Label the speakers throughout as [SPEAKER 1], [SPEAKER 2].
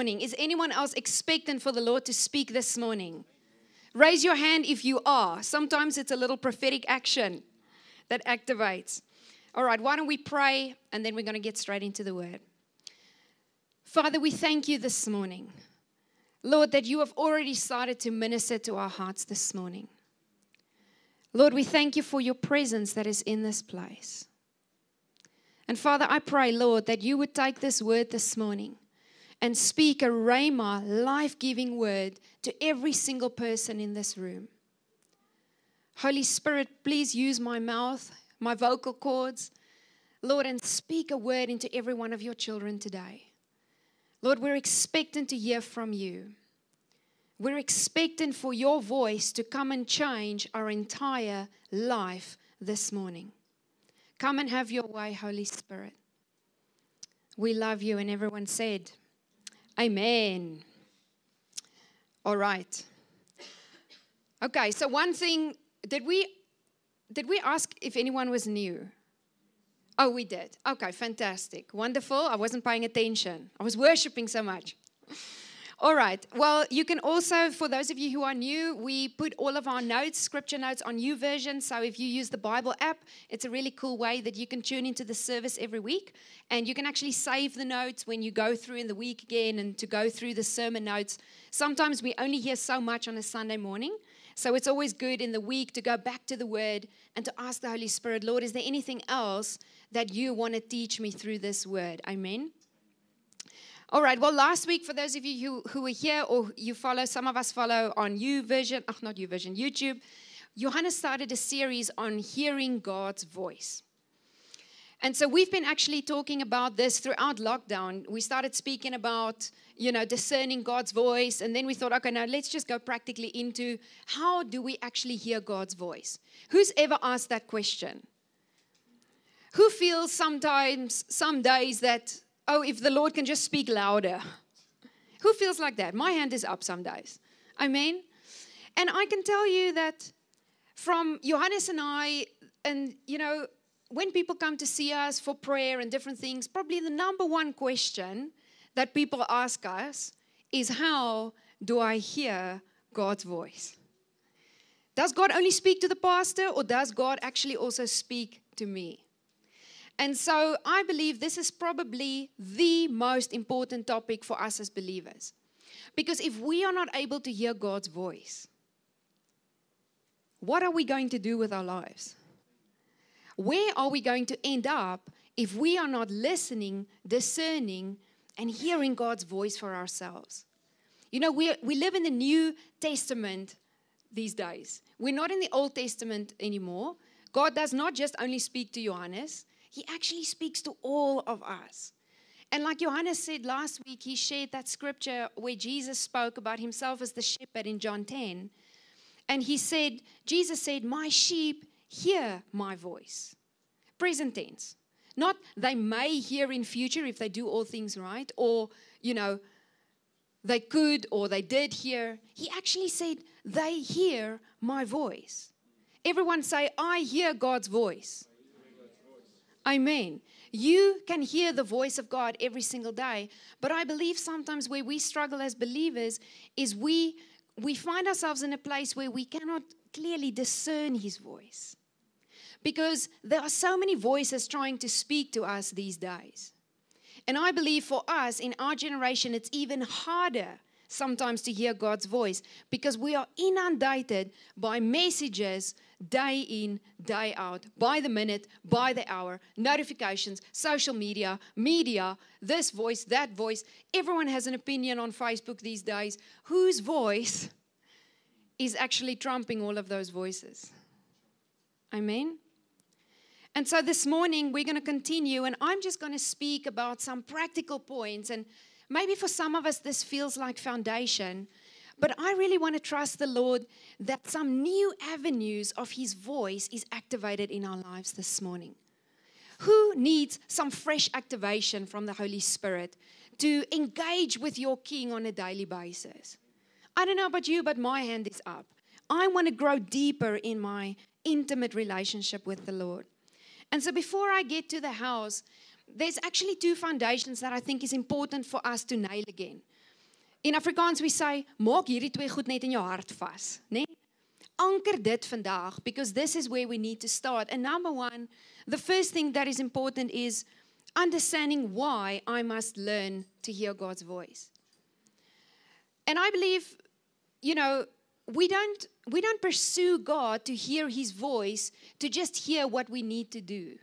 [SPEAKER 1] morning? Is anyone else expectant for the Lord to speak this morning? Raise your hand if you are. Sometimes it's a little prophetic action that activates. All right, why don't we pray and then we're going to get straight into the word. Father, we thank you this morning. Lord, that you have already started to minister to our hearts this morning. Lord, we thank you for your presence that is in this place. And Father, I pray, Lord, that you would take this word this morning and speak a Rhema, life giving word to every single person in this room. Holy Spirit, please use my mouth, my vocal cords, Lord, and speak a word into every one of your children today. Lord, we're expectant to hear from you. We're expectant for your voice to come and change our entire life this morning. Come and have your way, Holy Spirit. We love you. And everyone said, Amen. All right. Okay, so one thing, did we did we ask if anyone was new? Oh, we did. Okay, fantastic. Wonderful. I wasn't paying attention. I was worshiping so much. All right. Well, you can also, for those of you who are new, we put all of our notes, scripture notes on YouVersion. So if you use the Bible app, it's a really cool way that you can tune into the service every week. And you can actually save the notes when you go through in the week again and to go through the sermon notes. Sometimes we only hear so much on a Sunday morning. So it's always good in the week to go back to the word and to ask the Holy Spirit, Lord, is there anything else that you want to teach me through this word. Amen. All right. Well, last week, for those of you who, who were here or you follow, some of us follow on YouVersion, oh, not YouVersion, YouTube, Johannes started a series on hearing God's voice. And so we've been actually talking about this throughout lockdown. We started speaking about, you know, discerning God's voice. And then we thought, okay, now let's just go practically into how do we actually hear God's voice? Who's ever asked that question? Who feels sometimes, some days, that, oh, if the Lord can just speak louder? Who feels like that? My hand is up some days. I mean, and I can tell you that from Johannes and I, and you know, when people come to see us for prayer and different things, probably the number one question that people ask us is how do I hear God's voice? Does God only speak to the pastor or does God actually also speak to me? And so I believe this is probably the most important topic for us as believers. Because if we are not able to hear God's voice, what are we going to do with our lives? Where are we going to end up if we are not listening, discerning, and hearing God's voice for ourselves? You know, we, we live in the New Testament these days. We're not in the Old Testament anymore. God does not just only speak to Johannes, he actually speaks to all of us. And like Johannes said last week, he shared that scripture where Jesus spoke about himself as the shepherd in John 10. And he said, Jesus said, My sheep hear my voice. Present tense. Not they may hear in future if they do all things right, or, you know, they could or they did hear. He actually said, They hear my voice. Everyone say, I hear God's voice. Amen. You can hear the voice of God every single day, but I believe sometimes where we struggle as believers is we we find ourselves in a place where we cannot clearly discern his voice. Because there are so many voices trying to speak to us these days. And I believe for us in our generation, it's even harder sometimes to hear God's voice because we are inundated by messages day in, day out, by the minute, by the hour, notifications, social media, media, this voice, that voice. Everyone has an opinion on Facebook these days. Whose voice is actually trumping all of those voices? Amen. And so this morning we're going to continue, and I'm just going to speak about some practical points. And maybe for some of us, this feels like foundation. But I really want to trust the Lord that some new avenues of His voice is activated in our lives this morning. Who needs some fresh activation from the Holy Spirit to engage with your King on a daily basis? I don't know about you, but my hand is up. I want to grow deeper in my intimate relationship with the Lord. And so before I get to the house, there's actually two foundations that I think is important for us to nail again. In Afrikaans we say, maak hierdie twee goed net in jou hart vas, né? Nee? Anker dit vandag because this is where we need to start. And number 1, the first thing that is important is understanding why I must learn to hear God's voice. And I believe, you know, we don't we don't pursue God to hear his voice to just hear what we need to do.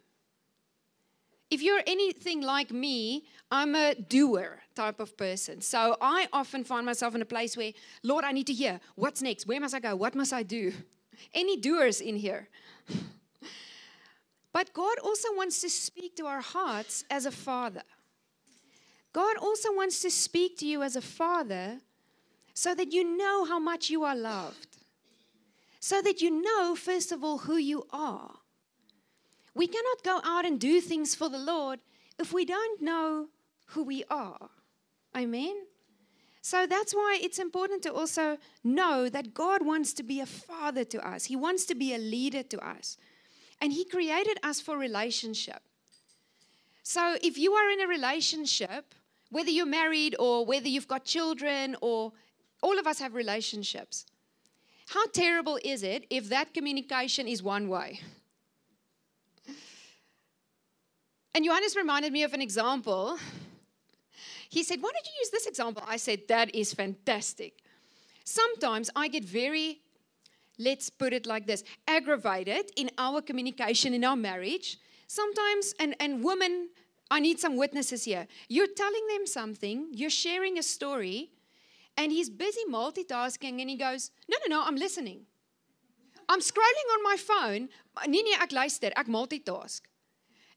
[SPEAKER 1] If you're anything like me, I'm a doer type of person. So I often find myself in a place where, Lord, I need to hear what's next? Where must I go? What must I do? Any doers in here? But God also wants to speak to our hearts as a father. God also wants to speak to you as a father so that you know how much you are loved. So that you know, first of all, who you are. We cannot go out and do things for the Lord if we don't know who we are. Amen. So that's why it's important to also know that God wants to be a father to us. He wants to be a leader to us. And He created us for relationship. So if you are in a relationship, whether you're married or whether you've got children or all of us have relationships. How terrible is it if that communication is one way? And Johannes reminded me of an example. He said, Why don't you use this example? I said, That is fantastic. Sometimes I get very, let's put it like this, aggravated in our communication in our marriage. Sometimes, and, and women, I need some witnesses here. You're telling them something, you're sharing a story, and he's busy multitasking and he goes, No, no, no, I'm listening. I'm scrolling on my phone. Nee, nee, luister, multitask.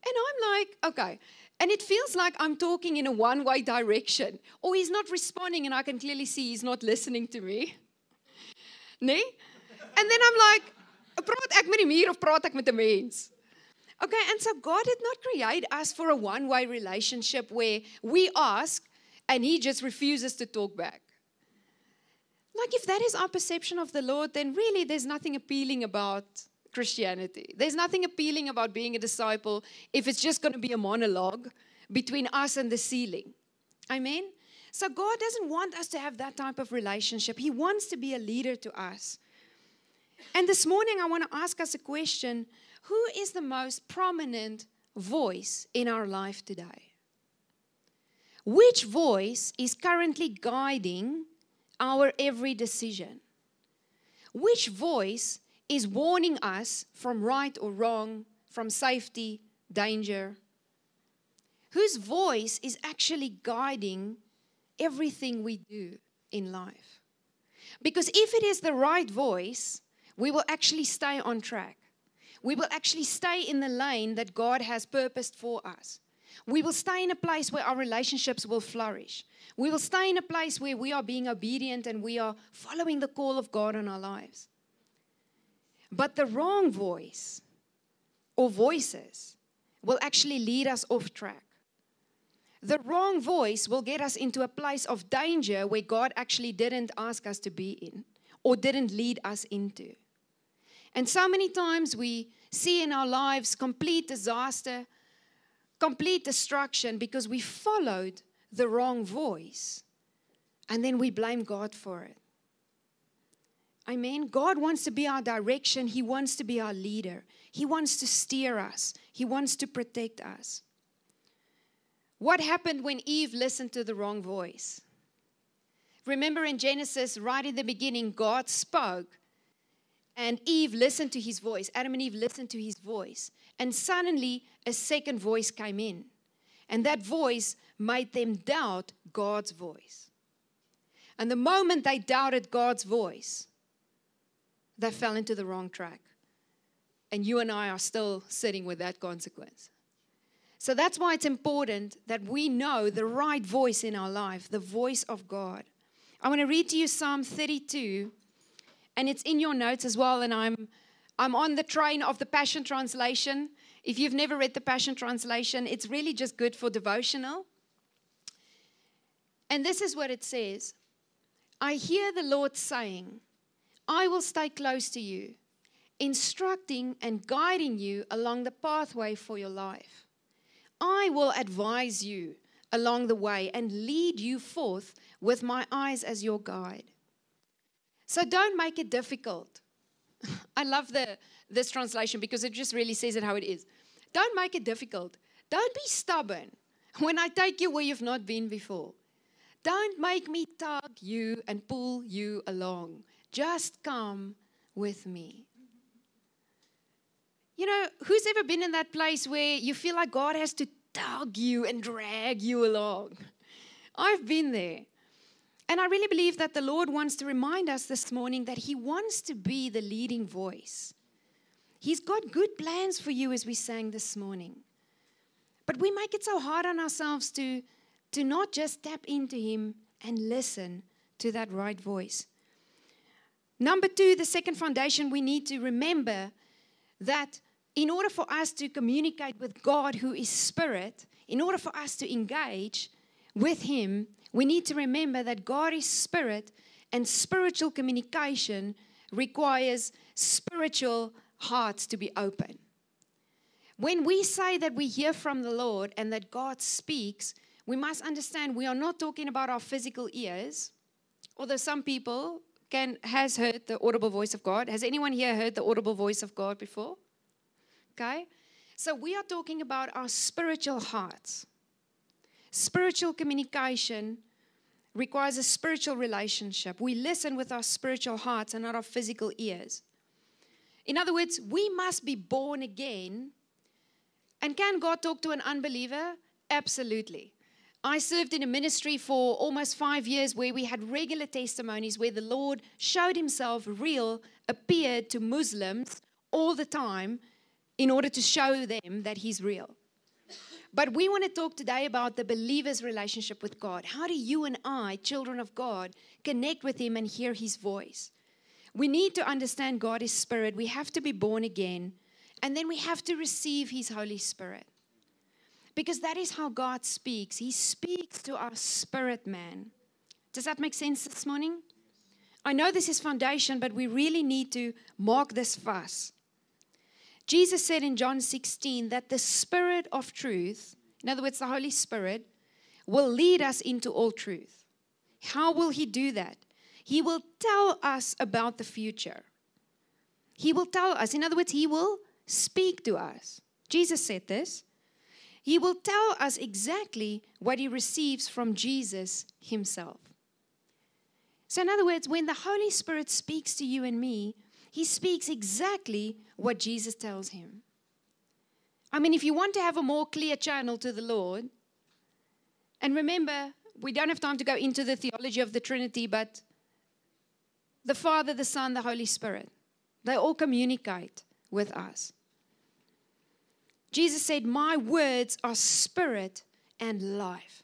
[SPEAKER 1] And I'm like, okay. And it feels like I'm talking in a one way direction, or he's not responding, and I can clearly see he's not listening to me. Nee? And then I'm like, praat ek met die of praat ek 'n mens? Okay, and so God did not create us for a one way relationship where we ask and he just refuses to talk back. Like, if that is our perception of the Lord, then really there's nothing appealing about Christianity. There's nothing appealing about being a disciple if it's just going to be a monologue between us and the ceiling. Amen? So, God doesn't want us to have that type of relationship. He wants to be a leader to us. And this morning, I want to ask us a question Who is the most prominent voice in our life today? Which voice is currently guiding our every decision? Which voice is warning us from right or wrong, from safety, danger? Whose voice is actually guiding everything we do in life? Because if it is the right voice, we will actually stay on track. We will actually stay in the lane that God has purposed for us. We will stay in a place where our relationships will flourish. We will stay in a place where we are being obedient and we are following the call of God in our lives. But the wrong voice or voices will actually lead us off track. The wrong voice will get us into a place of danger where God actually didn't ask us to be in or didn't lead us into. And so many times we see in our lives complete disaster, complete destruction because we followed the wrong voice. And then we blame God for it. Amen. God wants to be our direction, He wants to be our leader, He wants to steer us, He wants to protect us. What happened when Eve listened to the wrong voice? Remember in Genesis, right in the beginning, God spoke, and Eve listened to his voice. Adam and Eve listened to his voice. And suddenly, a second voice came in. And that voice made them doubt God's voice. And the moment they doubted God's voice, they fell into the wrong track. And you and I are still sitting with that consequence. So that's why it's important that we know the right voice in our life, the voice of God. I want to read to you Psalm 32, and it's in your notes as well. And I'm, I'm on the train of the Passion Translation. If you've never read the Passion Translation, it's really just good for devotional. And this is what it says I hear the Lord saying, I will stay close to you, instructing and guiding you along the pathway for your life. I will advise you, along the way and lead you forth with my eyes as your guide. So don't make it difficult. I love the, this translation because it just really says it how it is. Don't make it difficult. Don't be stubborn when I take you where you've not been before. Don't make me tug you and pull you along. Just come with me. You know, who's ever been in that place where you feel like God has to tug you and drag you along? I've been there. And I really believe that the Lord wants to remind us this morning that He wants to be the leading voice. He's got good plans for you, as we sang this morning. But we make it so hard on ourselves to, to not just tap into Him and listen to that right voice. Number two, the second foundation, we need to remember that in order for us to communicate with God, who is spirit, in order for us to engage with Him, we need to remember that God is spirit and spiritual communication requires spiritual hearts to be open. When we say that we hear from the Lord and that God speaks, we must understand we are not talking about our physical ears, although some people can has heard the audible voice of God. Has anyone here heard the audible voice of God before? Okay? So we are talking about our spiritual hearts. Spiritual communication requires a spiritual relationship. We listen with our spiritual hearts and not our physical ears. In other words, we must be born again and can God talk to an unbeliever? Absolutely. I served in a ministry for almost five years where we had regular testimonies where the Lord showed himself real, appeared to Muslims all the time in order to show them that he's real. But we want to talk today about the believer's relationship with God. How do you and I, children of God, connect with him and hear his voice? We need to understand God is spirit. We have to be born again. And then we have to receive His Holy Spirit. Because that is how God speaks. He speaks to our spirit man. Does that make sense this morning? I know this is foundation, but we really need to mark this fast. Jesus said in John 16 that the Spirit of truth, in other words, the Holy Spirit, will lead us into all truth. How will He do that? He will tell us about the future. He will tell us, in other words, He will speak to us. Jesus said this. He will tell us exactly what he receives from Jesus himself. So, in other words, when the Holy Spirit speaks to you and me, he speaks exactly what Jesus tells him. I mean, if you want to have a more clear channel to the Lord, and remember, we don't have time to go into the theology of the Trinity, but the Father, the Son, the Holy Spirit, they all communicate with us. Jesus said, My words are spirit and life.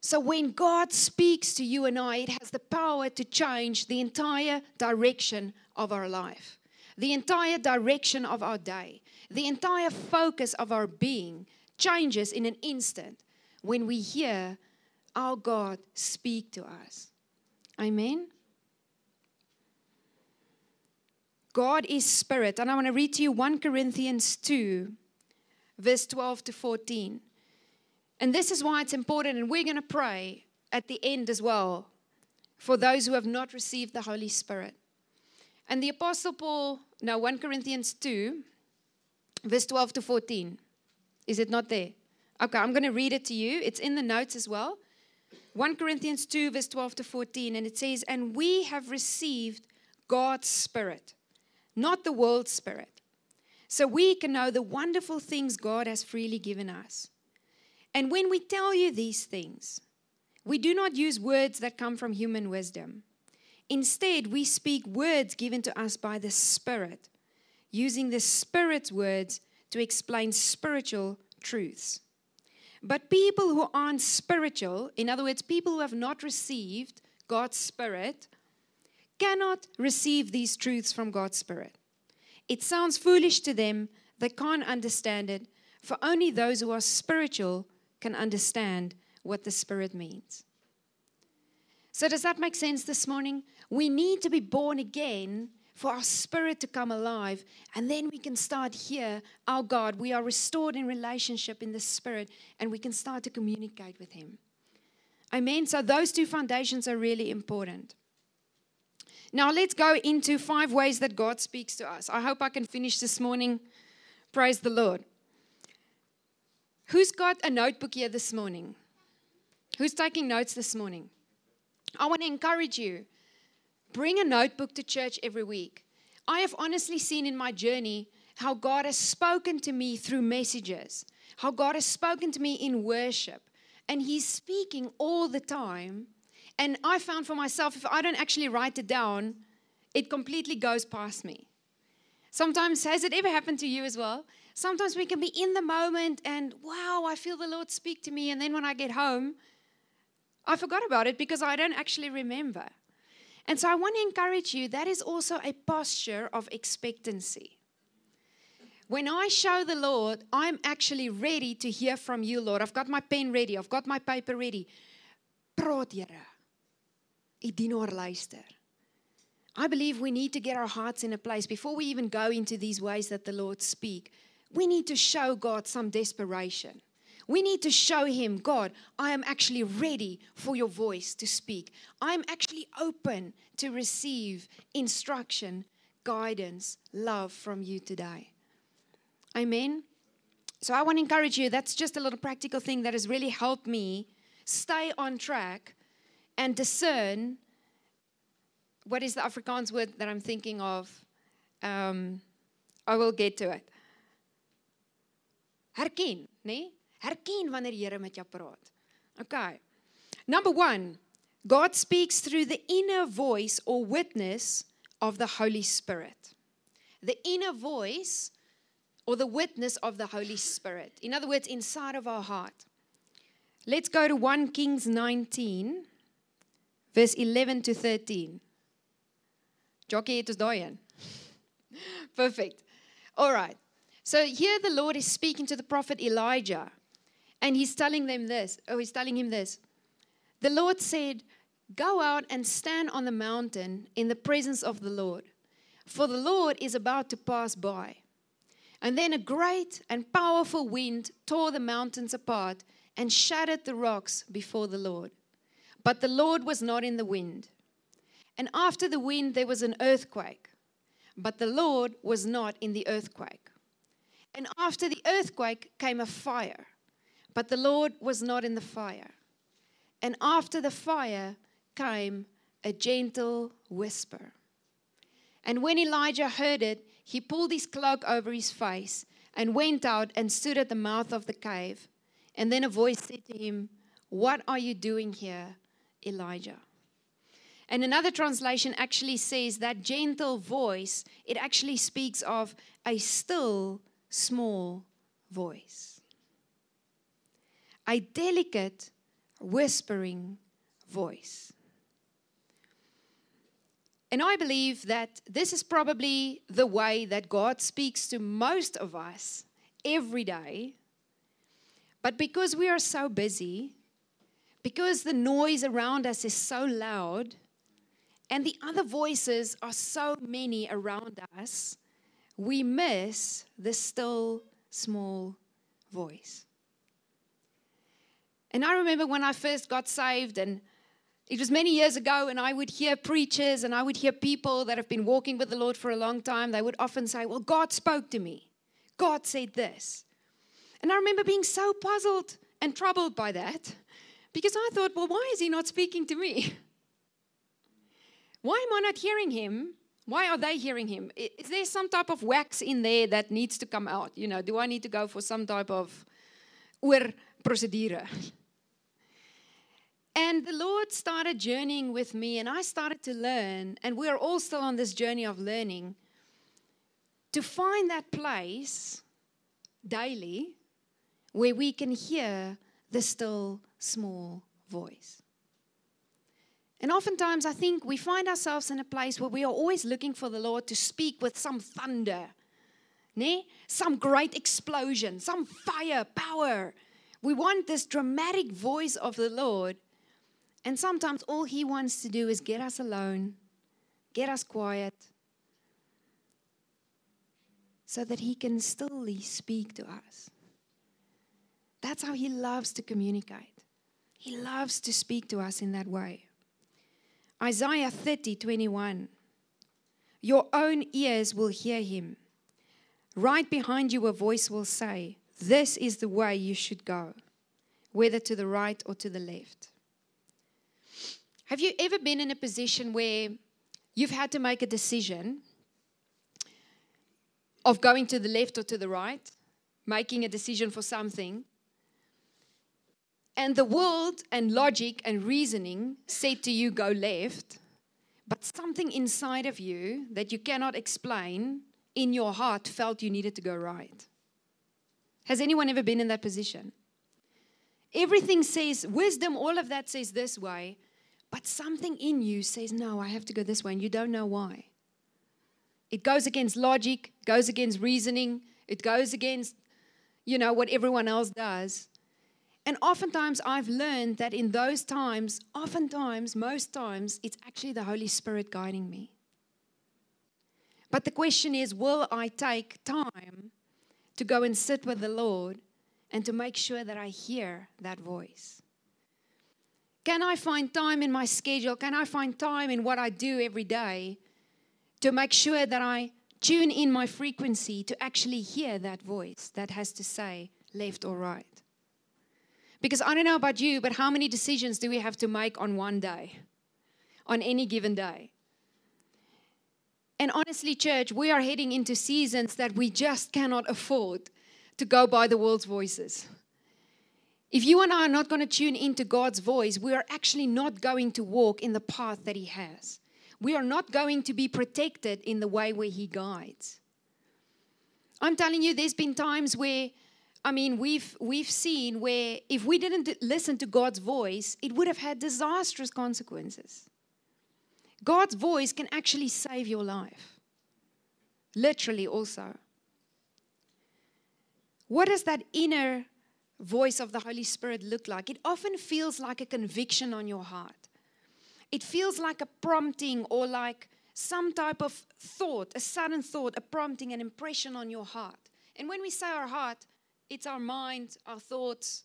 [SPEAKER 1] So when God speaks to you and I, it has the power to change the entire direction of our life, the entire direction of our day, the entire focus of our being changes in an instant when we hear our God speak to us. Amen. God is spirit. And I want to read to you 1 Corinthians 2 verse 12 to 14. And this is why it's important, and we're going to pray at the end as well for those who have not received the Holy Spirit. And the Apostle Paul, now 1 Corinthians 2, verse 12 to 14. Is it not there? Okay, I'm going to read it to you. It's in the notes as well. 1 Corinthians 2, verse 12 to 14. And it says, And we have received God's Spirit, not the world's Spirit so we can know the wonderful things God has freely given us. And when we tell you these things, we do not use words that come from human wisdom. Instead, we speak words given to us by the Spirit, using the Spirit's words to explain spiritual truths. But people who aren't spiritual, in other words, people who have not received God's Spirit, cannot receive these truths from God's Spirit. It sounds foolish to them, they can't understand it, for only those who are spiritual can understand what the Spirit means. So, does that make sense this morning? We need to be born again for our spirit to come alive. And then we can start hear, our God. We are restored in relationship in the spirit, and we can start to communicate with Him. Amen. So, those two foundations are really important. Now, let's go into five ways that God speaks to us. I hope I can finish this morning. Praise the Lord. Who's got a notebook here this morning? Who's taking notes this morning? I want to encourage you bring a notebook to church every week. I have honestly seen in my journey how God has spoken to me through messages, how God has spoken to me in worship, and He's speaking all the time. And I found for myself, if I don't actually write it down, it completely goes past me. Sometimes, has it ever happened to you as well? Sometimes we can be in the moment and, wow, I feel the Lord speak to me. And then when I get home, I forgot about it because I don't actually remember. And so I want to encourage you that is also a posture of expectancy. When I show the Lord, I'm actually ready to hear from you, Lord. I've got my pen ready, I've got my paper ready. Praat. U dienaar luister. I believe we need to get our hearts in a place before we even go into these ways that the Lord speak. We need to show God some desperation. We need to show him, God, I am actually ready for your voice to speak. I'm actually open to receive instruction, guidance, love from you today. Amen. So I want to encourage you. That's just a little practical thing that has really helped me stay on track and discern what is the Afrikaans word that I'm thinking of. Um, I will get to it. Herken, nee? Herken wanneer Here met jou praat. Okay. Number 1. God speaks through the inner voice or witness of the Holy Spirit. The inner voice or the witness of the Holy Spirit. In other words, inside of our heart. Let's go to 1 Kings 19, verse 11 to 13. Jockey, het daai Perfect. All right. So here the Lord is speaking to the prophet Elijah. And he's telling them this, oh, he's telling him this. The Lord said, Go out and stand on the mountain in the presence of the Lord, for the Lord is about to pass by. And then a great and powerful wind tore the mountains apart and shattered the rocks before the Lord. But the Lord was not in the wind. And after the wind, there was an earthquake. But the Lord was not in the earthquake. And after the earthquake came a fire but the Lord was not in the fire. And after the fire came a gentle whisper. And when Elijah heard it, he pulled his cloak over his face and went out and stood at the mouth of the cave. And then a voice said to him, What are you doing here, Elijah? And another translation actually says that gentle voice, it actually speaks of a still small voice a delicate whispering voice. And I believe that this is probably the way that God speaks to most of us every day. But because we are so busy, because the noise around us is so loud, and the other voices are so many around us, we miss the still small voice. And I remember when I first got saved, and it was many years ago, and I would hear preachers and I would hear people that have been walking with the Lord for a long time. They would often say, Well, God spoke to me. God said this. And I remember being so puzzled and troubled by that because I thought, Well, why is He not speaking to me? Why am I not hearing Him? Why are they hearing Him? Is there some type of wax in there that needs to come out? You know, do I need to go for some type of oor procedure? And the Lord started journeying with me, and I started to learn, and we're all still on this journey of learning to find that place daily where we can hear the still small voice. And oftentimes, I think we find ourselves in a place where we are always looking for the Lord to speak with some thunder, né? some great explosion, some fire, power. We want this dramatic voice of the Lord and sometimes all He wants to do is get us alone, get us quiet, so that He can stilly speak to us. That's how He loves to communicate. He loves to speak to us in that way. Isaiah 30 21. Your own ears will hear Him. Right behind you, a voice will say, This is the way you should go, whether to the right or to the left. Have you ever been in a position where you've had to make a decision of going to the left or to the right, making a decision for something? And the world and logic and reasoning said to you, go left, but something inside of you that you cannot explain in your heart felt you needed to go right. Has anyone ever been in that position? Everything says wisdom, all of that says this way, but something in you says, no, I have to go this way, and you don't know why. It goes against logic, goes against reasoning, it goes against, you know, what everyone else does. And oftentimes I've learned that in those times, oftentimes, most times, it's actually the Holy Spirit guiding me. But the question is will I take time to go and sit with the Lord and to make sure that I hear that voice? Can I find time in my schedule? Can I find time in what I do every day to make sure that I tune in my frequency to actually hear that voice that has to say left or right? Because I don't know about you, but how many decisions do we have to make on one day, on any given day? And honestly, church, we are heading into seasons that we just cannot afford to go by the world's voices. If you and I are not going to tune into God's voice, we are actually not going to walk in the path that He has. We are not going to be protected in the way where He guides. I'm telling you, there's been times where I mean, we've we've seen where if we didn't listen to God's voice, it would have had disastrous consequences. God's voice can actually save your life. Literally also. What does that inner voice of the Holy Spirit look like? It often feels like a conviction on your heart. It feels like a prompting or like some type of thought, a sudden thought, a prompting, an impression on your heart. And when we say our heart, it's our mind, our thoughts,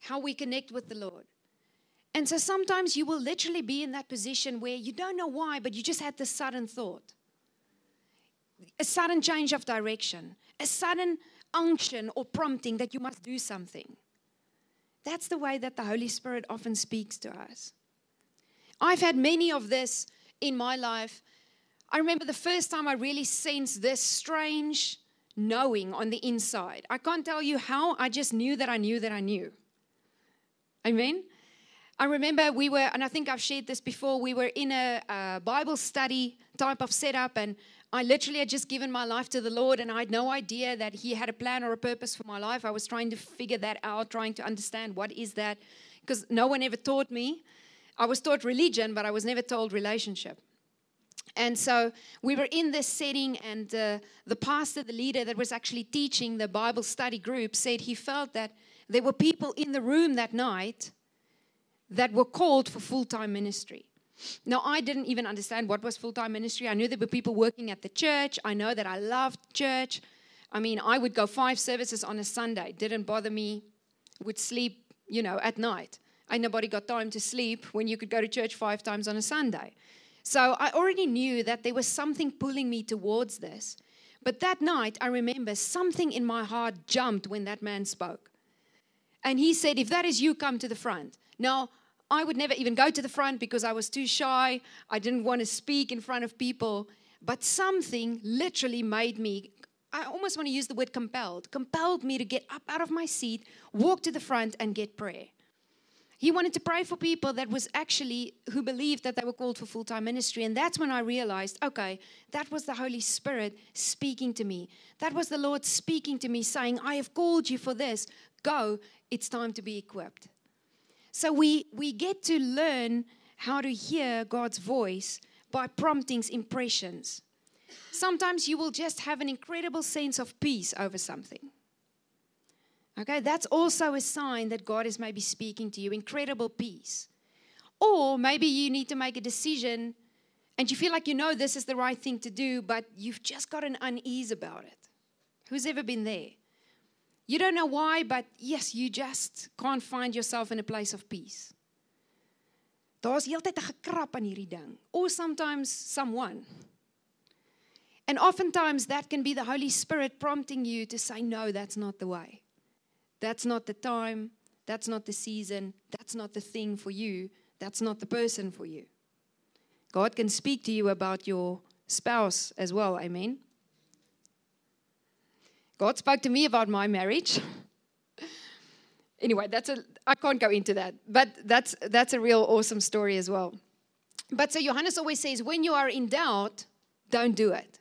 [SPEAKER 1] how we connect with the Lord. And so sometimes you will literally be in that position where you don't know why, but you just had this sudden thought, a sudden change of direction, a sudden unction or prompting that you must do something. That's the way that the Holy Spirit often speaks to us. I've had many of this in my life. I remember the first time I really sensed this strange knowing on the inside. I can't tell you how, I just knew that I knew that I knew. Amen? I remember we were, and I think I've shared this before, we were in a, a Bible study type of setup, and I literally had just given my life to the Lord, and I had no idea that He had a plan or a purpose for my life. I was trying to figure that out, trying to understand what is that, because no one ever taught me. I was taught religion, but I was never told relationship. And so we were in this setting, and uh, the pastor, the leader that was actually teaching the Bible study group, said he felt that there were people in the room that night that were called for full time ministry. Now, I didn't even understand what was full time ministry. I knew there were people working at the church. I know that I loved church. I mean, I would go five services on a Sunday, didn't bother me, would sleep, you know, at night. I nobody got time to sleep when you could go to church five times on a Sunday. So I already knew that there was something pulling me towards this. But that night, I remember something in my heart jumped when that man spoke. And he said, If that is you, come to the front. Now, I would never even go to the front because I was too shy. I didn't want to speak in front of people. But something literally made me, I almost want to use the word compelled, compelled me to get up out of my seat, walk to the front, and get prayer. He wanted to pray for people that was actually who believed that they were called for full time ministry. And that's when I realized okay, that was the Holy Spirit speaking to me. That was the Lord speaking to me, saying, I have called you for this. Go, it's time to be equipped. So we, we get to learn how to hear God's voice by promptings, impressions. Sometimes you will just have an incredible sense of peace over something. Okay, that's also a sign that God is maybe speaking to you. Incredible peace. Or maybe you need to make a decision and you feel like you know this is the right thing to do, but you've just got an unease about it. Who's ever been there? You don't know why, but yes, you just can't find yourself in a place of peace. Gekrap aan hierdie ding, or sometimes someone. And oftentimes that can be the Holy Spirit prompting you to say, No, that's not the way. That's not the time. That's not the season. That's not the thing for you. That's not the person for you. God can speak to you about your spouse as well. I mean. God spoke to me about my marriage. anyway, that's a I can't go into that, but that's that's a real awesome story as well. But so Johannes always says when you are in doubt, don't do it.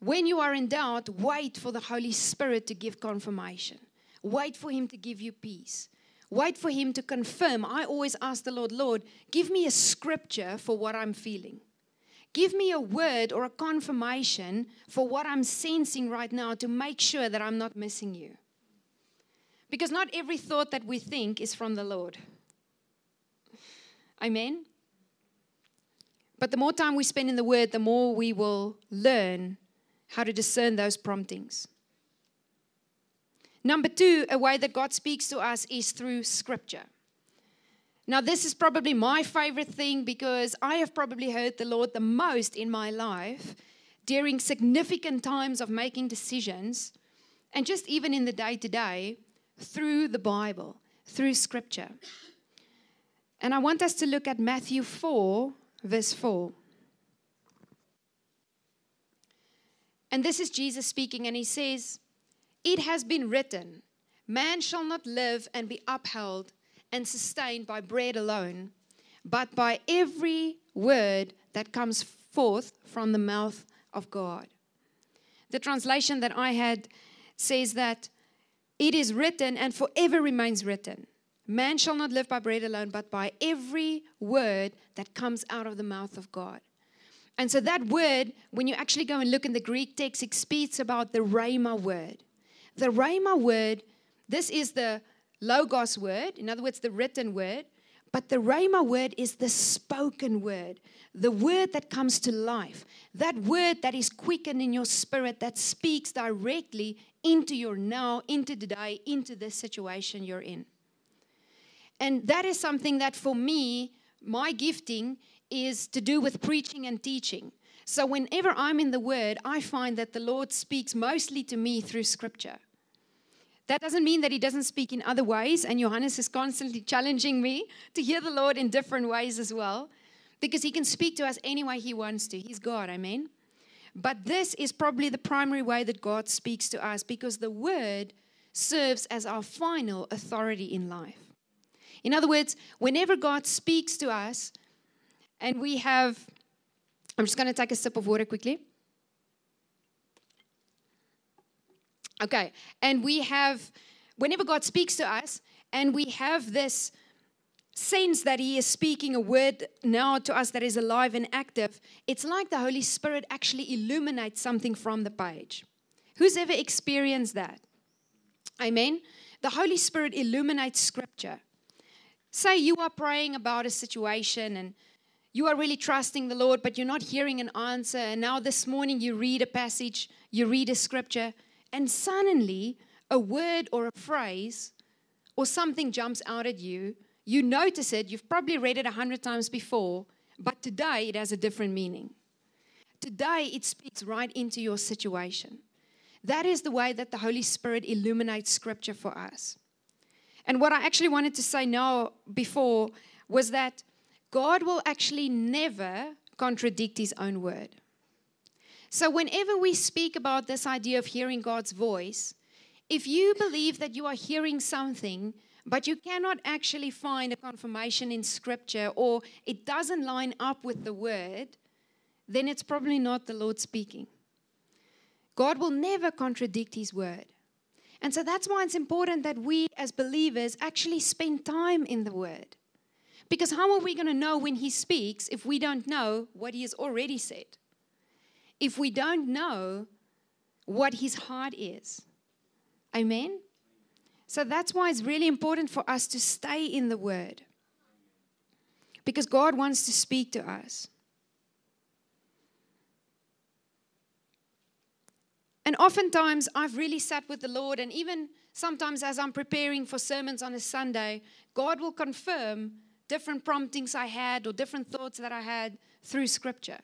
[SPEAKER 1] When you are in doubt, wait for the Holy Spirit to give confirmation. Wait for him to give you peace. Wait for him to confirm. I always ask the Lord, Lord, give me a scripture for what I'm feeling. Give me a word or a confirmation for what I'm sensing right now to make sure that I'm not missing you. Because not every thought that we think is from the Lord. Amen. But the more time we spend in the Word, the more we will learn how to discern those promptings. Number two, a way that God speaks to us is through Scripture. Now, this is probably my favorite thing because I have probably heard the Lord the most in my life during significant times of making decisions and just even in the day to day through the Bible, through Scripture. And I want us to look at Matthew 4, verse 4. And this is Jesus speaking, and he says, It has been written, Man shall not live and be upheld and sustained by bread alone, but by every word that comes forth from the mouth of God. The translation that I had says that it is written and forever remains written. Man shall not live by bread alone, but by every word that comes out of the mouth of God. And so that word, when you actually go and look in the Greek text, it speaks about the Rhema word. The Rhema word, this is the Logos word, in other words, the written word, but the Rhema word is the spoken word, the word that comes to life, that word that is quickened in your spirit, that speaks directly into your now, into today, into the situation you're in. And that is something that for me, my gifting is to do with preaching and teaching. So whenever I'm in the Word, I find that the Lord speaks mostly to me through Scripture. That doesn't mean that he doesn't speak in other ways, and Johannes is constantly challenging me to hear the Lord in different ways as well, because he can speak to us any way he wants to. He's God, I mean. But this is probably the primary way that God speaks to us, because the Word serves as our final authority in life. In other words, whenever God speaks to us, and we have, I'm just going to take a sip of water quickly. Okay, and we have, whenever God speaks to us, and we have this sense that He is speaking a word now to us that is alive and active, it's like the Holy Spirit actually illuminates something from the page. Who's ever experienced that? Amen. The Holy Spirit illuminates scripture. Say you are praying about a situation and you are really trusting the Lord, but you're not hearing an answer. And now this morning you read a passage, you read a scripture, and suddenly a word or a phrase or something jumps out at you. You notice it, you've probably read it a hundred times before, but today it has a different meaning. Today it speaks right into your situation. That is the way that the Holy Spirit illuminates scripture for us. And what I actually wanted to say now before was that God will actually never contradict his own word. So, whenever we speak about this idea of hearing God's voice, if you believe that you are hearing something, but you cannot actually find a confirmation in Scripture or it doesn't line up with the Word, then it's probably not the Lord speaking. God will never contradict His Word. And so that's why it's important that we as believers actually spend time in the Word. Because how are we going to know when he speaks if we don't know what he has already said? If we don't know what his heart is? Amen? So that's why it's really important for us to stay in the word. Because God wants to speak to us. And oftentimes I've really sat with the Lord, and even sometimes as I'm preparing for sermons on a Sunday, God will confirm different promptings I had or different thoughts that I had through scripture.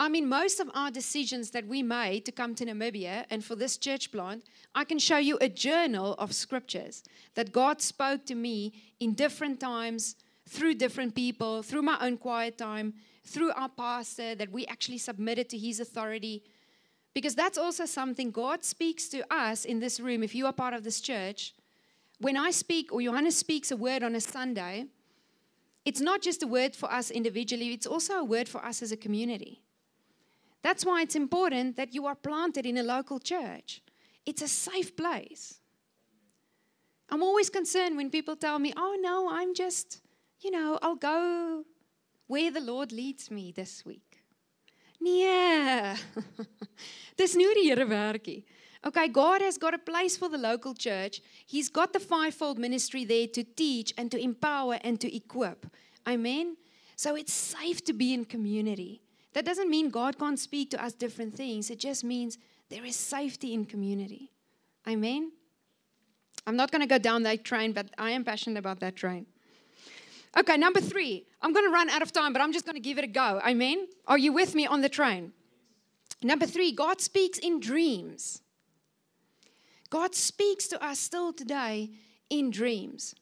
[SPEAKER 1] I mean, most of our decisions that we made to come to Namibia and for this church plant, I can show you a journal of scriptures that God spoke to me in different times, through different people, through my own quiet time, through our pastor, that we actually submitted to his authority. Because that's also something God speaks to us in this room. If you are part of this church, when I speak or Johannes speaks a word on a Sunday, it's not just a word for us individually, it's also a word for us as a community. That's why it's important that you are planted in a local church. It's a safe place. I'm always concerned when people tell me, oh no, I'm just, you know, I'll go where the Lord leads me this week. Nee. Dis nie die Here. Okay, God has got a place for the local church. He's got the fivefold ministry there to teach and to empower and to equip. Amen. So it's safe to be in community. That doesn't mean God can't speak to us different things. It just means there is safety in community. Amen. I'm not going to go down that train, but I am passionate about that train. Okay, number three. I'm going to run out of time, but I'm just going to give it a go. Amen. Are you with me on the train? Number three, God speaks in dreams. God speaks to us still today in dreams.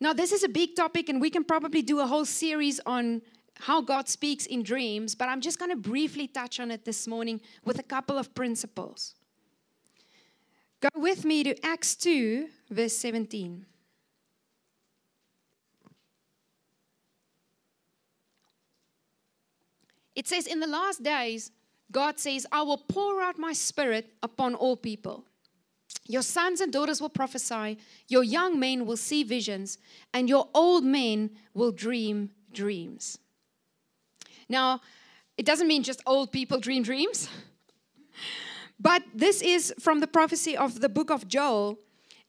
[SPEAKER 1] Now, this is a big topic, and we can probably do a whole series on how God speaks in dreams, but I'm just going to briefly touch on it this morning with a couple of principles. Go with me to Acts 2, verse 17. It says, In the last days, God says, I will pour out my spirit upon all people. Your sons and daughters will prophesy, your young men will see visions, and your old men will dream dreams. Now, it doesn't mean just old people dream dreams, but this is from the prophecy of the book of Joel,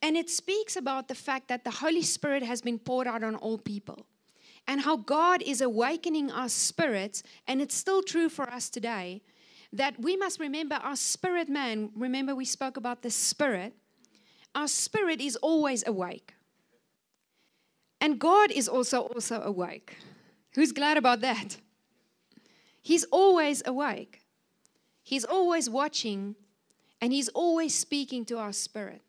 [SPEAKER 1] and it speaks about the fact that the Holy Spirit has been poured out on all people. And how God is awakening our spirits, and it's still true for us today, that we must remember our spirit man. Remember, we spoke about the spirit. Our spirit is always awake. And God is also also awake. Who's glad about that? He's always awake. He's always watching and he's always speaking to our spirit.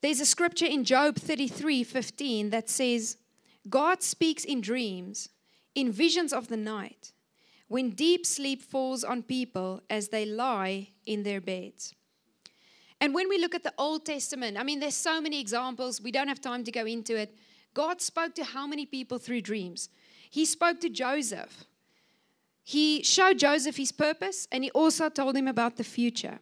[SPEAKER 1] There's a scripture in Job 33 15 that says, God speaks in dreams, in visions of the night, when deep sleep falls on people as they lie in their beds. And when we look at the Old Testament, I mean, there's so many examples. We don't have time to go into it. God spoke to how many people through dreams? He spoke to Joseph. He showed Joseph his purpose and he also told him about the future.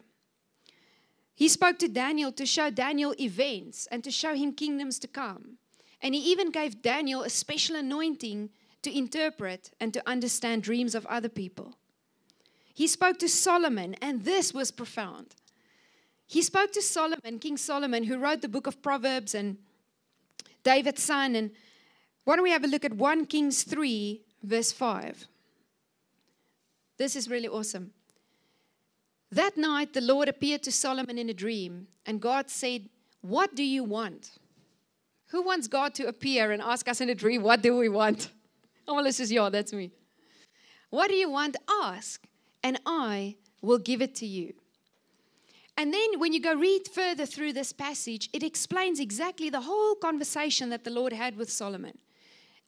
[SPEAKER 1] He spoke to Daniel to show Daniel events and to show him kingdoms to come. And he even gave Daniel a special anointing to interpret and to understand dreams of other people. He spoke to Solomon, and this was profound. He spoke to Solomon, King Solomon, who wrote the book of Proverbs and David's son. And why don't we have a look at 1 Kings 3, verse 5? This is really awesome. That night, the Lord appeared to Solomon in a dream, and God said, What do you want? Who wants God to appear and ask us in a dream, What do we want? Oh, well, this is yeah, that's me. What do you want? Ask, and I will give it to you. And then when you go read further through this passage, it explains exactly the whole conversation that the Lord had with Solomon.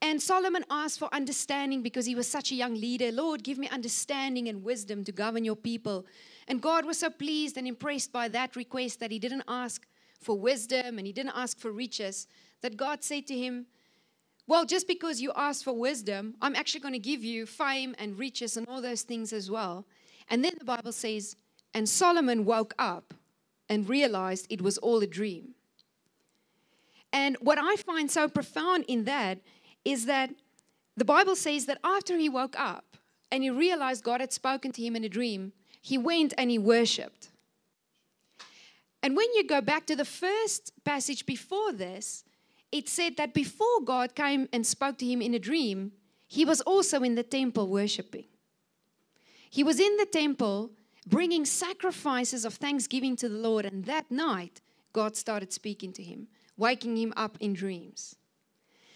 [SPEAKER 1] And Solomon asked for understanding because he was such a young leader. Lord, give me understanding and wisdom to govern your people. And God was so pleased and impressed by that request that he didn't ask for wisdom and he didn't ask for riches, that God said to him, Well, just because you asked for wisdom, I'm actually going to give you fame and riches and all those things as well. And then the Bible says, And Solomon woke up and realized it was all a dream. And what I find so profound in that is that the Bible says that after he woke up and he realized God had spoken to him in a dream, he went and he worshiped. And when you go back to the first passage before this, it said that before God came and spoke to him in a dream, he was also in the temple worshiping. He was in the temple bringing sacrifices of thanksgiving to the Lord. And that night, God started speaking to him, waking him up in dreams.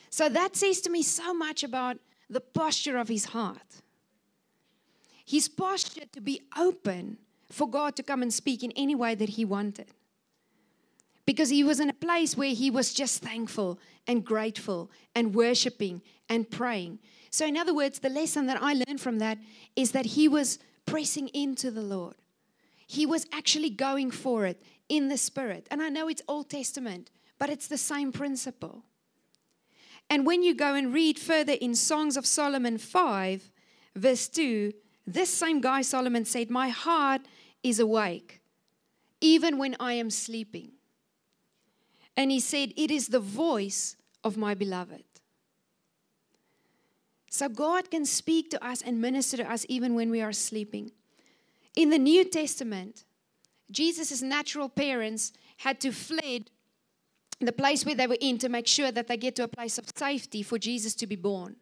[SPEAKER 1] So that says to me so much about the posture of his heart. His posture to be open for God to come and speak in any way that he wanted. Because he was in a place where he was just thankful and grateful and worshiping and praying. So, in other words, the lesson that I learned from that is that he was pressing into the Lord. He was actually going for it in the Spirit. And I know it's Old Testament, but it's the same principle. And when you go and read further in Songs of Solomon 5, verse 2, this same guy, Solomon, said, My heart is awake, even when I am sleeping. And he said, It is the voice of my beloved. So God can speak to us and minister to us even when we are sleeping. In the New Testament, Jesus' natural parents had to fled the place where they were in to make sure that they get to a place of safety for Jesus to be born.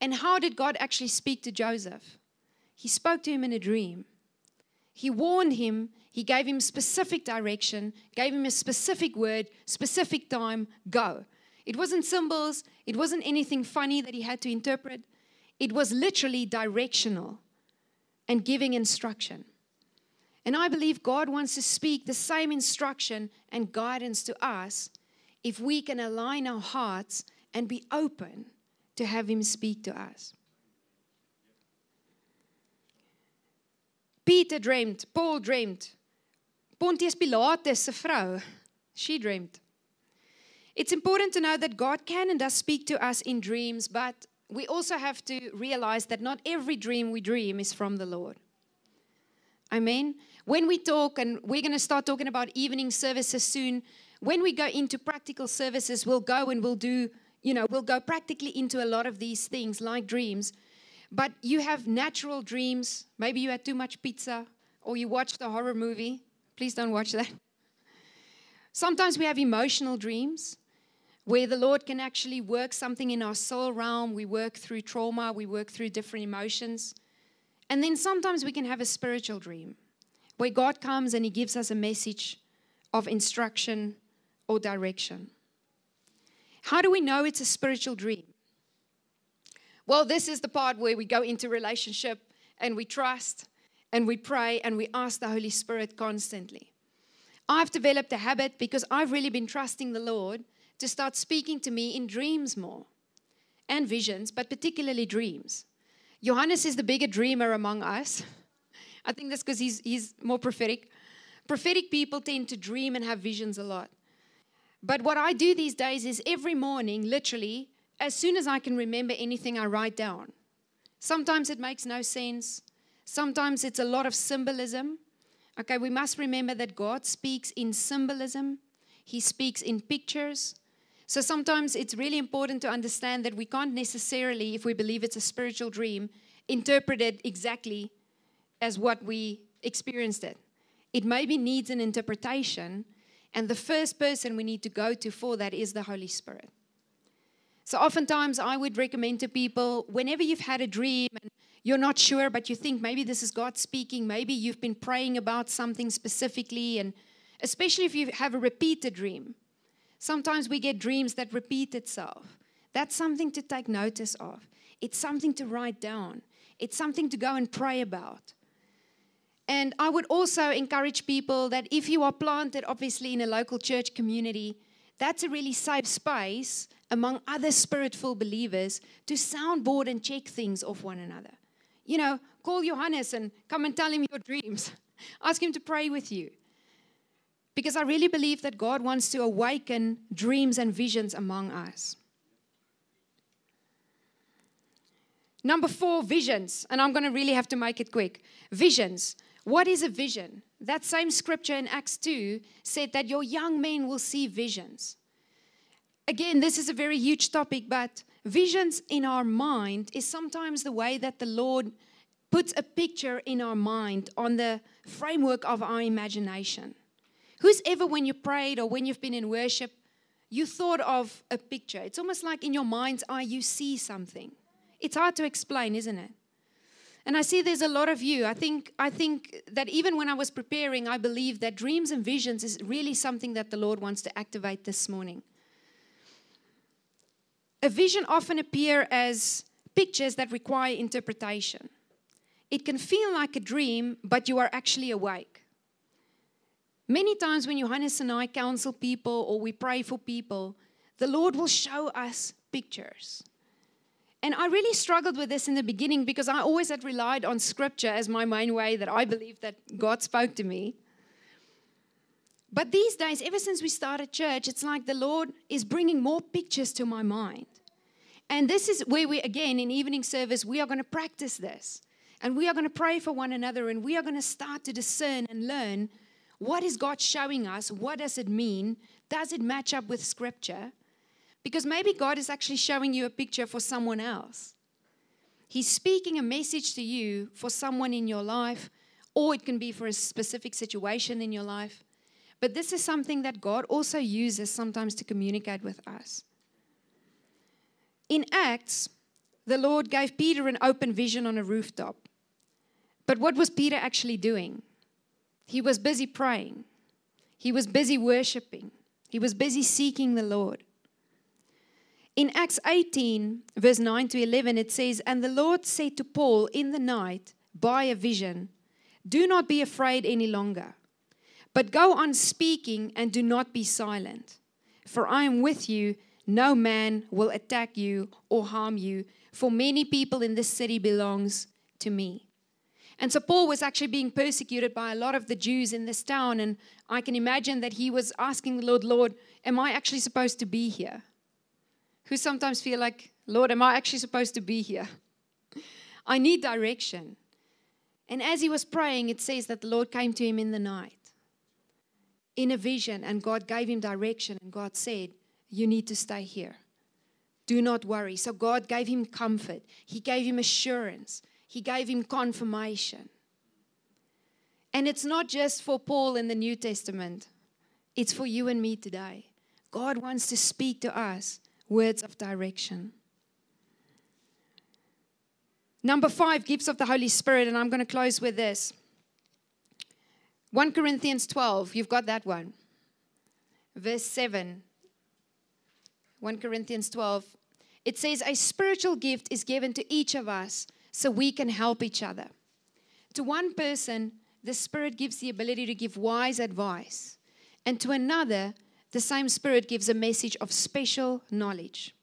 [SPEAKER 1] And how did God actually speak to Joseph? He spoke to him in a dream. He warned him, he gave him specific direction, gave him a specific word, specific time, go. It wasn't symbols, it wasn't anything funny that he had to interpret. It was literally directional and giving instruction. And I believe God wants to speak the same instruction and guidance to us if we can align our hearts and be open to have Him speak to us. Peter dreamed, Paul dreamed, Pontius Pilatus' vrou, she dreamed. It's important to know that God can and does speak to us in dreams, but we also have to realize that not every dream we dream is from the Lord. I mean, When we talk, and we're going to start talking about evening services soon, when we go into practical services, we'll go and we'll do, you know, we'll go practically into a lot of these things like dreams. But you have natural dreams. Maybe you had too much pizza or you watched a horror movie. Please don't watch that. Sometimes we have emotional dreams where the Lord can actually work something in our soul realm. We work through trauma, we work through different emotions. And then sometimes we can have a spiritual dream where God comes and He gives us a message of instruction or direction. How do we know it's a spiritual dream? Well, this is the part where we go into relationship and we trust and we pray and we ask the Holy Spirit constantly. I've developed a habit because I've really been trusting the Lord to start speaking to me in dreams more and visions, but particularly dreams. Johannes is the bigger dreamer among us. I think that's because he's, he's more prophetic. Prophetic people tend to dream and have visions a lot. But what I do these days is every morning, literally, as soon as I can remember anything, I write down. Sometimes it makes no sense. Sometimes it's a lot of symbolism. Okay, we must remember that God speaks in symbolism, He speaks in pictures, so sometimes it's really important to understand that we can't necessarily, if we believe it's a spiritual dream, interpret it exactly as what we experienced it. It maybe needs an interpretation, and the first person we need to go to for that is the Holy Spirit. So oftentimes I would recommend to people whenever you've had a dream and you're not sure, but you think maybe this is God speaking, maybe you've been praying about something specifically, and especially if you have a repeated dream Sometimes we get dreams that repeat itself. That's something to take notice of. It's something to write down. It's something to go and pray about. And I would also encourage people that if you are planted, obviously, in a local church community, that's a really safe space among other spiritful believers to soundboard and check things off one another. You know, call Johannes and come and tell him your dreams. Ask him to pray with you. Because I really believe that God wants to awaken dreams and visions among us. Number four, visions. And I'm going to really have to make it quick. Visions. What is a vision? That same scripture in Acts 2 said that your young men will see visions. Again, this is a very huge topic, but visions in our mind is sometimes the way that the Lord puts a picture in our mind on the framework of our imagination. Who's ever, when you prayed or when you've been in worship, you thought of a picture? It's almost like in your mind's eye, you see something. It's hard to explain, isn't it? And I see there's a lot of you. I think I think that even when I was preparing, I believe that dreams and visions is really something that the Lord wants to activate this morning. A vision often appear as pictures that require interpretation. It can feel like a dream, but you are actually awake. Many times when Johannes and I counsel people or we pray for people, the Lord will show us pictures. And I really struggled with this in the beginning because I always had relied on scripture as my main way that I believed that God spoke to me. But these days, ever since we started church, it's like the Lord is bringing more pictures to my mind. And this is where we, again, in evening service, we are going to practice this. And we are going to pray for one another and we are going to start to discern and learn what is God showing us? What does it mean? Does it match up with scripture? Because maybe God is actually showing you a picture for someone else. He's speaking a message to you for someone in your life, or it can be for a specific situation in your life. But this is something that God also uses sometimes to communicate with us. In Acts, the Lord gave Peter an open vision on a rooftop. But what was Peter actually doing? He was busy praying, he was busy worshiping, he was busy seeking the Lord. In Acts 18, verse 9 to 11, it says, And the Lord said to Paul in the night by a vision, Do not be afraid any longer, but go on speaking and do not be silent. For I am with you, no man will attack you or harm you, for many people in this city belongs to me. And so Paul was actually being persecuted by a lot of the Jews in this town. And I can imagine that he was asking the Lord, Lord, am I actually supposed to be here? Who sometimes feel like, Lord, am I actually supposed to be here? I need direction. And as he was praying, it says that the Lord came to him in the night in a vision, and God gave him direction. And God said, You need to stay here. Do not worry. So God gave him comfort, He gave him assurance, He gave him confirmation. And it's not just for Paul in the New Testament, it's for you and me today. God wants to speak to us words of direction. Number five, gifts of the Holy Spirit, and I'm going to close with this. 1 Corinthians 12, you've got that one. Verse 7. 1 Corinthians 12. It says, A spiritual gift is given to each of us so we can help each other. To one person, the Spirit gives the ability to give wise advice, and to another, the same Spirit gives a message of special knowledge.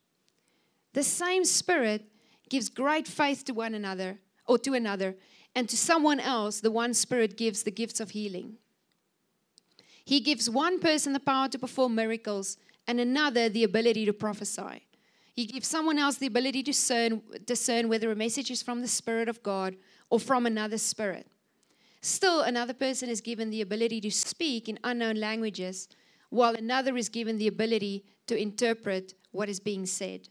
[SPEAKER 1] The same Spirit gives great faith to one another or to another, and to someone else, the one Spirit gives the gifts of healing. He gives one person the power to perform miracles and another the ability to prophesy. He gives someone else the ability to discern, discern whether a message is from the Spirit of God or from another spirit. Still, another person is given the ability to speak in unknown languages while another is given the ability to interpret what is being said.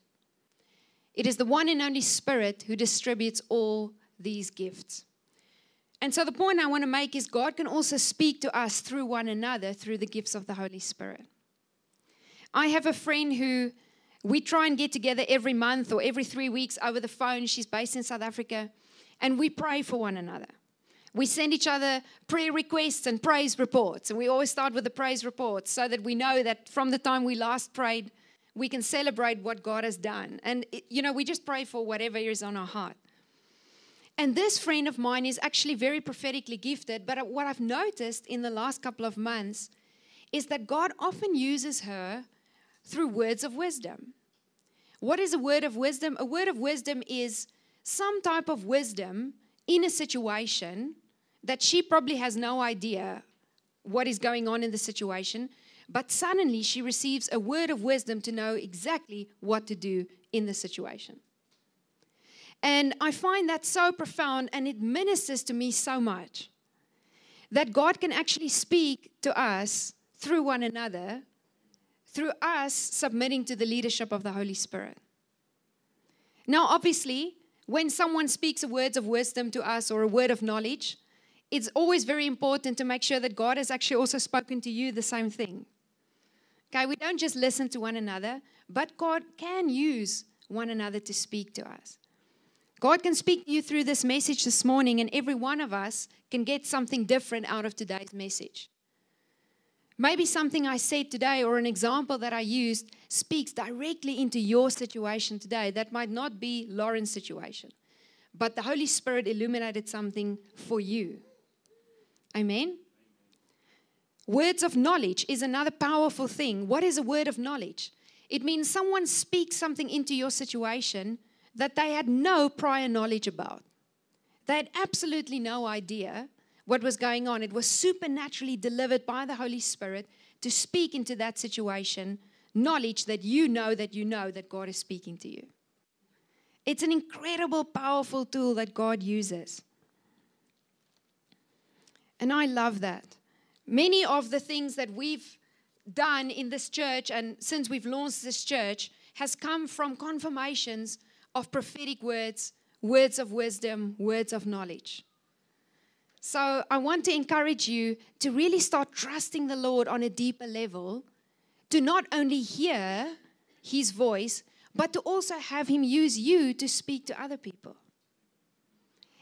[SPEAKER 1] It is the one and only Spirit who distributes all these gifts. And so, the point I want to make is God can also speak to us through one another through the gifts of the Holy Spirit. I have a friend who we try and get together every month or every three weeks over the phone. She's based in South Africa, and we pray for one another. We send each other prayer requests and praise reports. And we always start with the praise reports so that we know that from the time we last prayed, we can celebrate what God has done. And, you know, we just pray for whatever is on our heart. And this friend of mine is actually very prophetically gifted. But what I've noticed in the last couple of months is that God often uses her through words of wisdom. What is a word of wisdom? A word of wisdom is some type of wisdom in a situation that she probably has no idea what is going on in the situation, but suddenly she receives a word of wisdom to know exactly what to do in the situation. And I find that so profound and it ministers to me so much that God can actually speak to us through one another, through us submitting to the leadership of the Holy Spirit. Now, obviously, when someone speaks a words of wisdom to us or a word of knowledge, it's always very important to make sure that God has actually also spoken to you the same thing. Okay, we don't just listen to one another, but God can use one another to speak to us. God can speak to you through this message this morning, and every one of us can get something different out of today's message. Maybe something I said today or an example that I used speaks directly into your situation today. That might not be Lauren's situation, but the Holy Spirit illuminated something for you. Amen. Words of knowledge is another powerful thing. What is a word of knowledge? It means someone speaks something into your situation that they had no prior knowledge about. They had absolutely no idea what was going on. It was supernaturally delivered by the Holy Spirit to speak into that situation knowledge that you know that you know that God is speaking to you. It's an incredible, powerful tool that God uses. And I love that. Many of the things that we've done in this church and since we've launched this church has come from confirmations of prophetic words, words of wisdom, words of knowledge. So I want to encourage you to really start trusting the Lord on a deeper level, to not only hear his voice, but to also have him use you to speak to other people.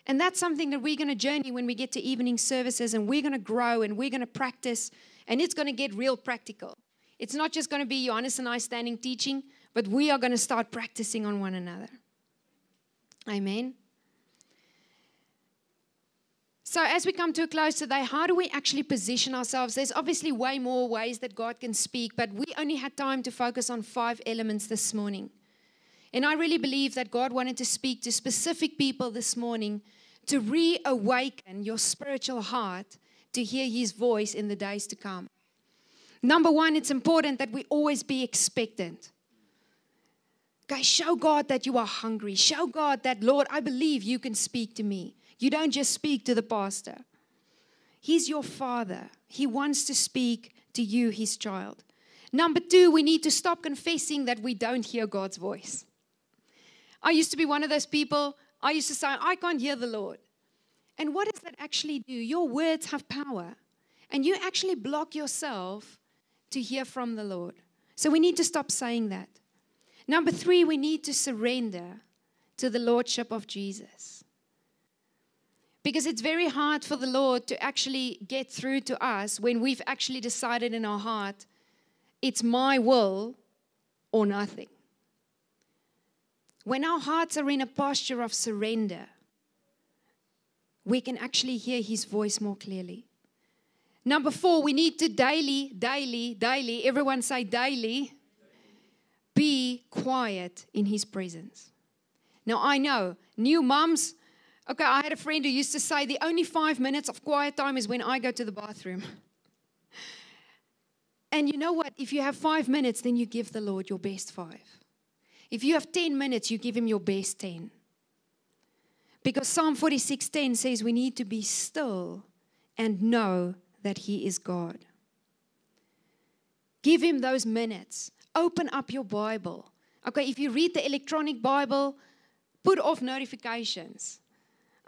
[SPEAKER 1] And that's something that we're going to journey when we get to evening services and we're going to grow and we're going to practice and it's going to get real practical. It's not just going to be Johannes and I standing teaching, but we are going to start practicing on one another. Amen. So, as we come to a close today, how do we actually position ourselves? There's obviously way more ways that God can speak, but we only had time to focus on five elements this morning. And I really believe that God wanted to speak to specific people this morning to reawaken your spiritual heart to hear His voice in the days to come. Number one, it's important that we always be expectant. Guys, show God that you are hungry. Show God that, Lord, I believe you can speak to me. You don't just speak to the pastor. He's your father. He wants to speak to you, his child. Number two, we need to stop confessing that we don't hear God's voice. I used to be one of those people, I used to say, I can't hear the Lord. And what does that actually do? Your words have power, and you actually block yourself to hear from the Lord. So we need to stop saying that. Number three, we need to surrender to the Lordship of Jesus. Because it's very hard for the Lord to actually get through to us when we've actually decided in our heart, it's my will or nothing. When our hearts are in a posture of surrender, we can actually hear His voice more clearly. Number four, we need to daily, daily, daily, everyone say daily, be quiet in his presence. Now, I know new moms, okay, I had a friend who used to say the only five minutes of quiet time is when I go to the bathroom. and you know what? If you have five minutes, then you give the Lord your best five. If you have 10 minutes, you give him your best 10. Because Psalm 46:10 says we need to be still and know that he is God. Give him those minutes open up your Bible. Okay, if you read the electronic Bible, put off notifications.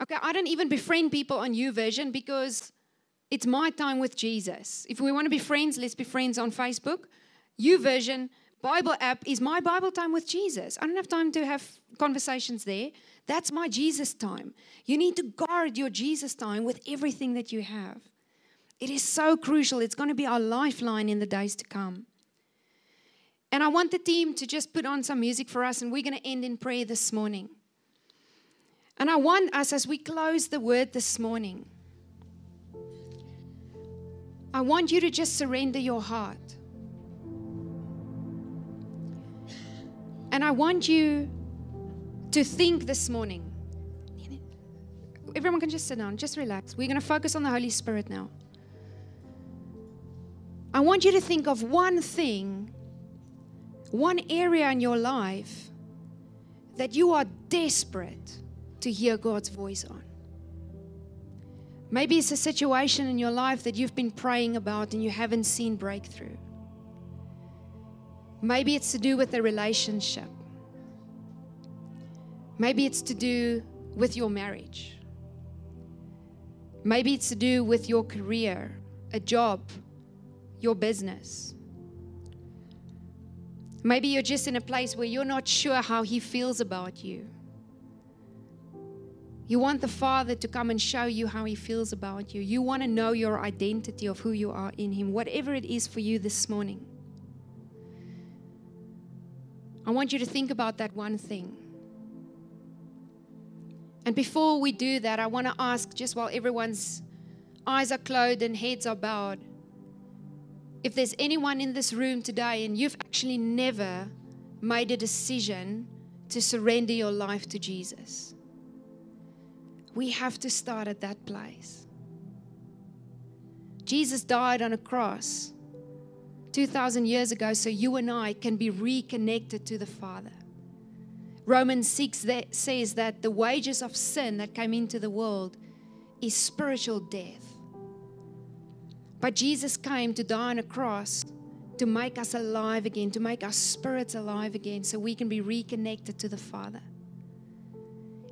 [SPEAKER 1] Okay, I don't even befriend people on YouVersion because it's my time with Jesus. If we want to be friends, let's be friends on Facebook. YouVersion Bible app is my Bible time with Jesus. I don't have time to have conversations there. That's my Jesus time. You need to guard your Jesus time with everything that you have. It is so crucial. It's going to be our lifeline in the days to come. And I want the team to just put on some music for us, and we're going to end in prayer this morning. And I want us, as we close the word this morning, I want you to just surrender your heart. And I want you to think this morning. Everyone can just sit down, just relax. We're going to focus on the Holy Spirit now. I want you to think of one thing one area in your life that you are desperate to hear God's voice on. Maybe it's a situation in your life that you've been praying about and you haven't seen breakthrough. Maybe it's to do with a relationship. Maybe it's to do with your marriage. Maybe it's to do with your career, a job, your business. Maybe you're just in a place where you're not sure how He feels about you. You want the Father to come and show you how He feels about you. You want to know your identity of who you are in Him, whatever it is for you this morning. I want you to think about that one thing. And before we do that, I want to ask, just while everyone's eyes are closed and heads are bowed, if there's anyone in this room today and you've actually never made a decision to surrender your life to Jesus, we have to start at that place. Jesus died on a cross 2,000 years ago so you and I can be reconnected to the Father. Romans 6 that says that the wages of sin that came into the world is spiritual death. But Jesus came to die on a cross to make us alive again, to make our spirits alive again, so we can be reconnected to the Father.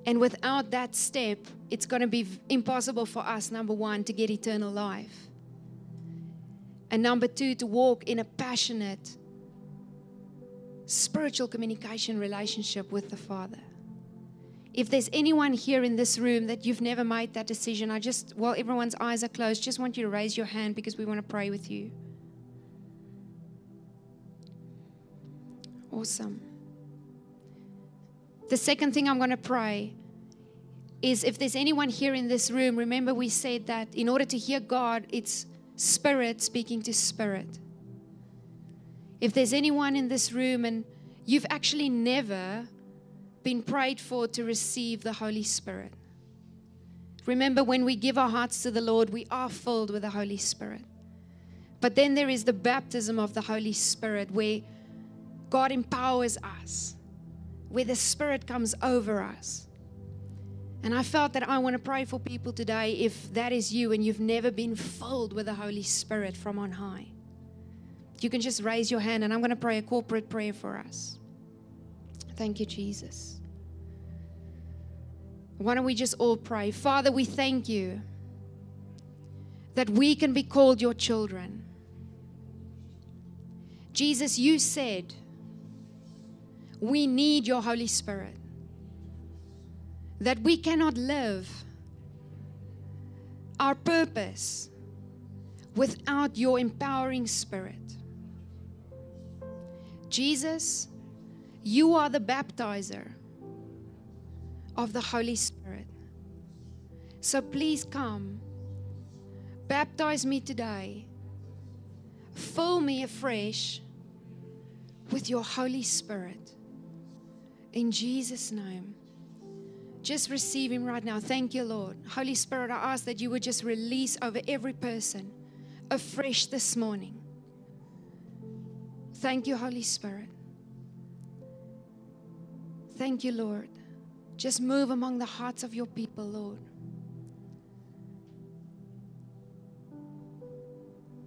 [SPEAKER 1] And without that step, it's going to be impossible for us, number one, to get eternal life. And number two, to walk in a passionate, spiritual communication relationship with the Father. If there's anyone here in this room that you've never made that decision, I just, while everyone's eyes are closed, just want you to raise your hand because we want to pray with you. Awesome. The second thing I'm going to pray is if there's anyone here in this room, remember we said that in order to hear God, it's spirit speaking to spirit. If there's anyone in this room and you've actually never been prayed for to receive the Holy Spirit. Remember, when we give our hearts to the Lord, we are filled with the Holy Spirit. But then there is the baptism of the Holy Spirit where God empowers us, where the Spirit comes over us. And I felt that I want to pray for people today if that is you and you've never been filled with the Holy Spirit from on high. You can just raise your hand and I'm going to pray a corporate prayer for us. Thank you, Jesus. Why don't we just all pray? Father, we thank you that we can be called your children. Jesus, you said we need your Holy Spirit, that we cannot live our purpose without your empowering spirit. Jesus, you are the baptizer of the Holy Spirit. So please come, baptize me today, fill me afresh with your Holy Spirit. In Jesus' name. Just receive Him right now. Thank you, Lord. Holy Spirit, I ask that you would just release over every person afresh this morning. Thank you, Holy Spirit. Thank you, Lord. Just move among the hearts of your people, Lord.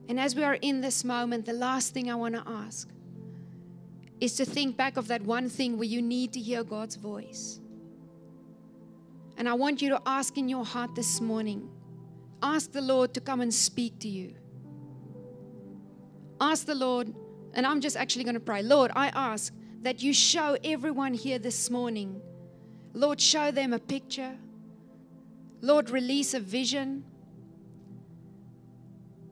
[SPEAKER 1] And as we are in this moment, the last thing I want to ask is to think back of that one thing where you need to hear God's voice. And I want you to ask in your heart this morning ask the Lord to come and speak to you. Ask the Lord, and I'm just actually going to pray Lord, I ask that you show everyone here this morning. Lord, show them a picture. Lord, release a vision.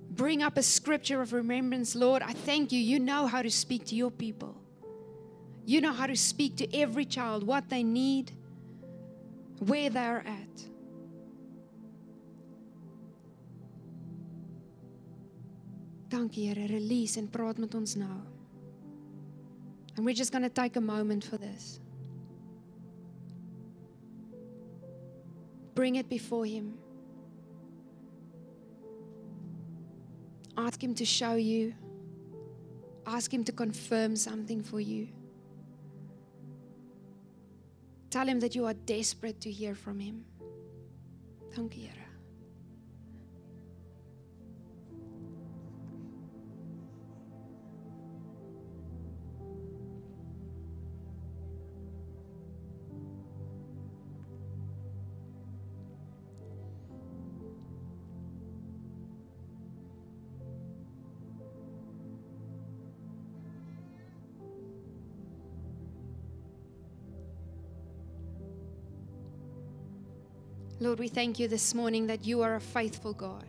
[SPEAKER 1] Bring up a scripture of remembrance. Lord, I thank you. You know how to speak to your people. You know how to speak to every child, what they need, where they're at. Dankie Here, release en praat met ons nou. And we're just going to take a moment for this. Bring it before Him. Ask Him to show you. Ask Him to confirm something for you. Tell Him that you are desperate to hear from Him. Thank you. Lord, we thank you this morning that you are a faithful God.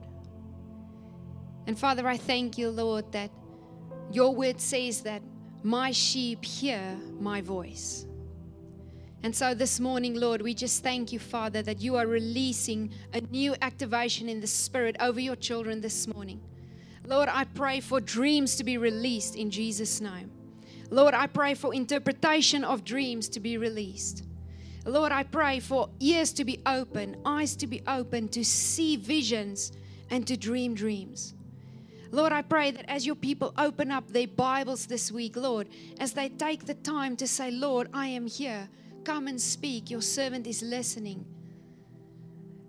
[SPEAKER 1] And Father, I thank you, Lord, that your word says that my sheep hear my voice. And so this morning, Lord, we just thank you, Father, that you are releasing a new activation in the Spirit over your children this morning. Lord, I pray for dreams to be released in Jesus' name. Lord, I pray for interpretation of dreams to be released. Lord, I pray for ears to be open, eyes to be open to see visions and to dream dreams. Lord, I pray that as your people open up their Bibles this week, Lord, as they take the time to say, Lord, I am here. Come and speak. Your servant is listening.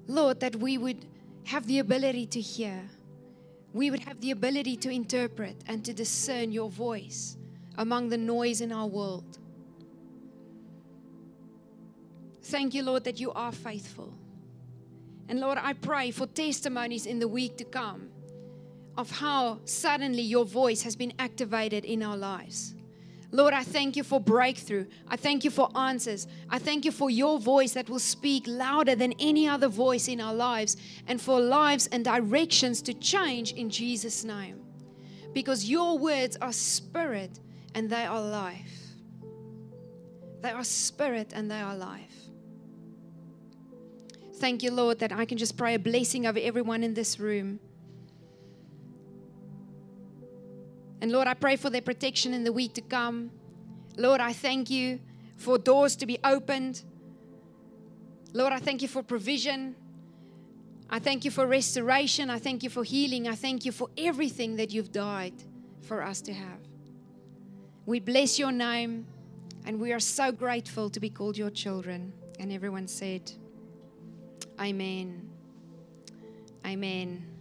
[SPEAKER 1] Lord, that we would have the ability to hear. We would have the ability to interpret and to discern your voice among the noise in our world. Thank you, Lord, that you are faithful. And Lord, I pray for testimonies in the week to come of how suddenly your voice has been activated in our lives. Lord, I thank you for breakthrough. I thank you for answers. I thank you for your voice that will speak louder than any other voice in our lives and for lives and directions to change in Jesus' name. Because your words are spirit and they are life. They are spirit and they are life. Thank you, Lord, that I can just pray a blessing over everyone in this room. And Lord, I pray for their protection in the week to come. Lord, I thank you for doors to be opened. Lord, I thank you for provision. I thank you for restoration. I thank you for healing. I thank you for everything that you've died for us to have. We bless your name and we are so grateful to be called your children. And everyone said, Amen. Amen.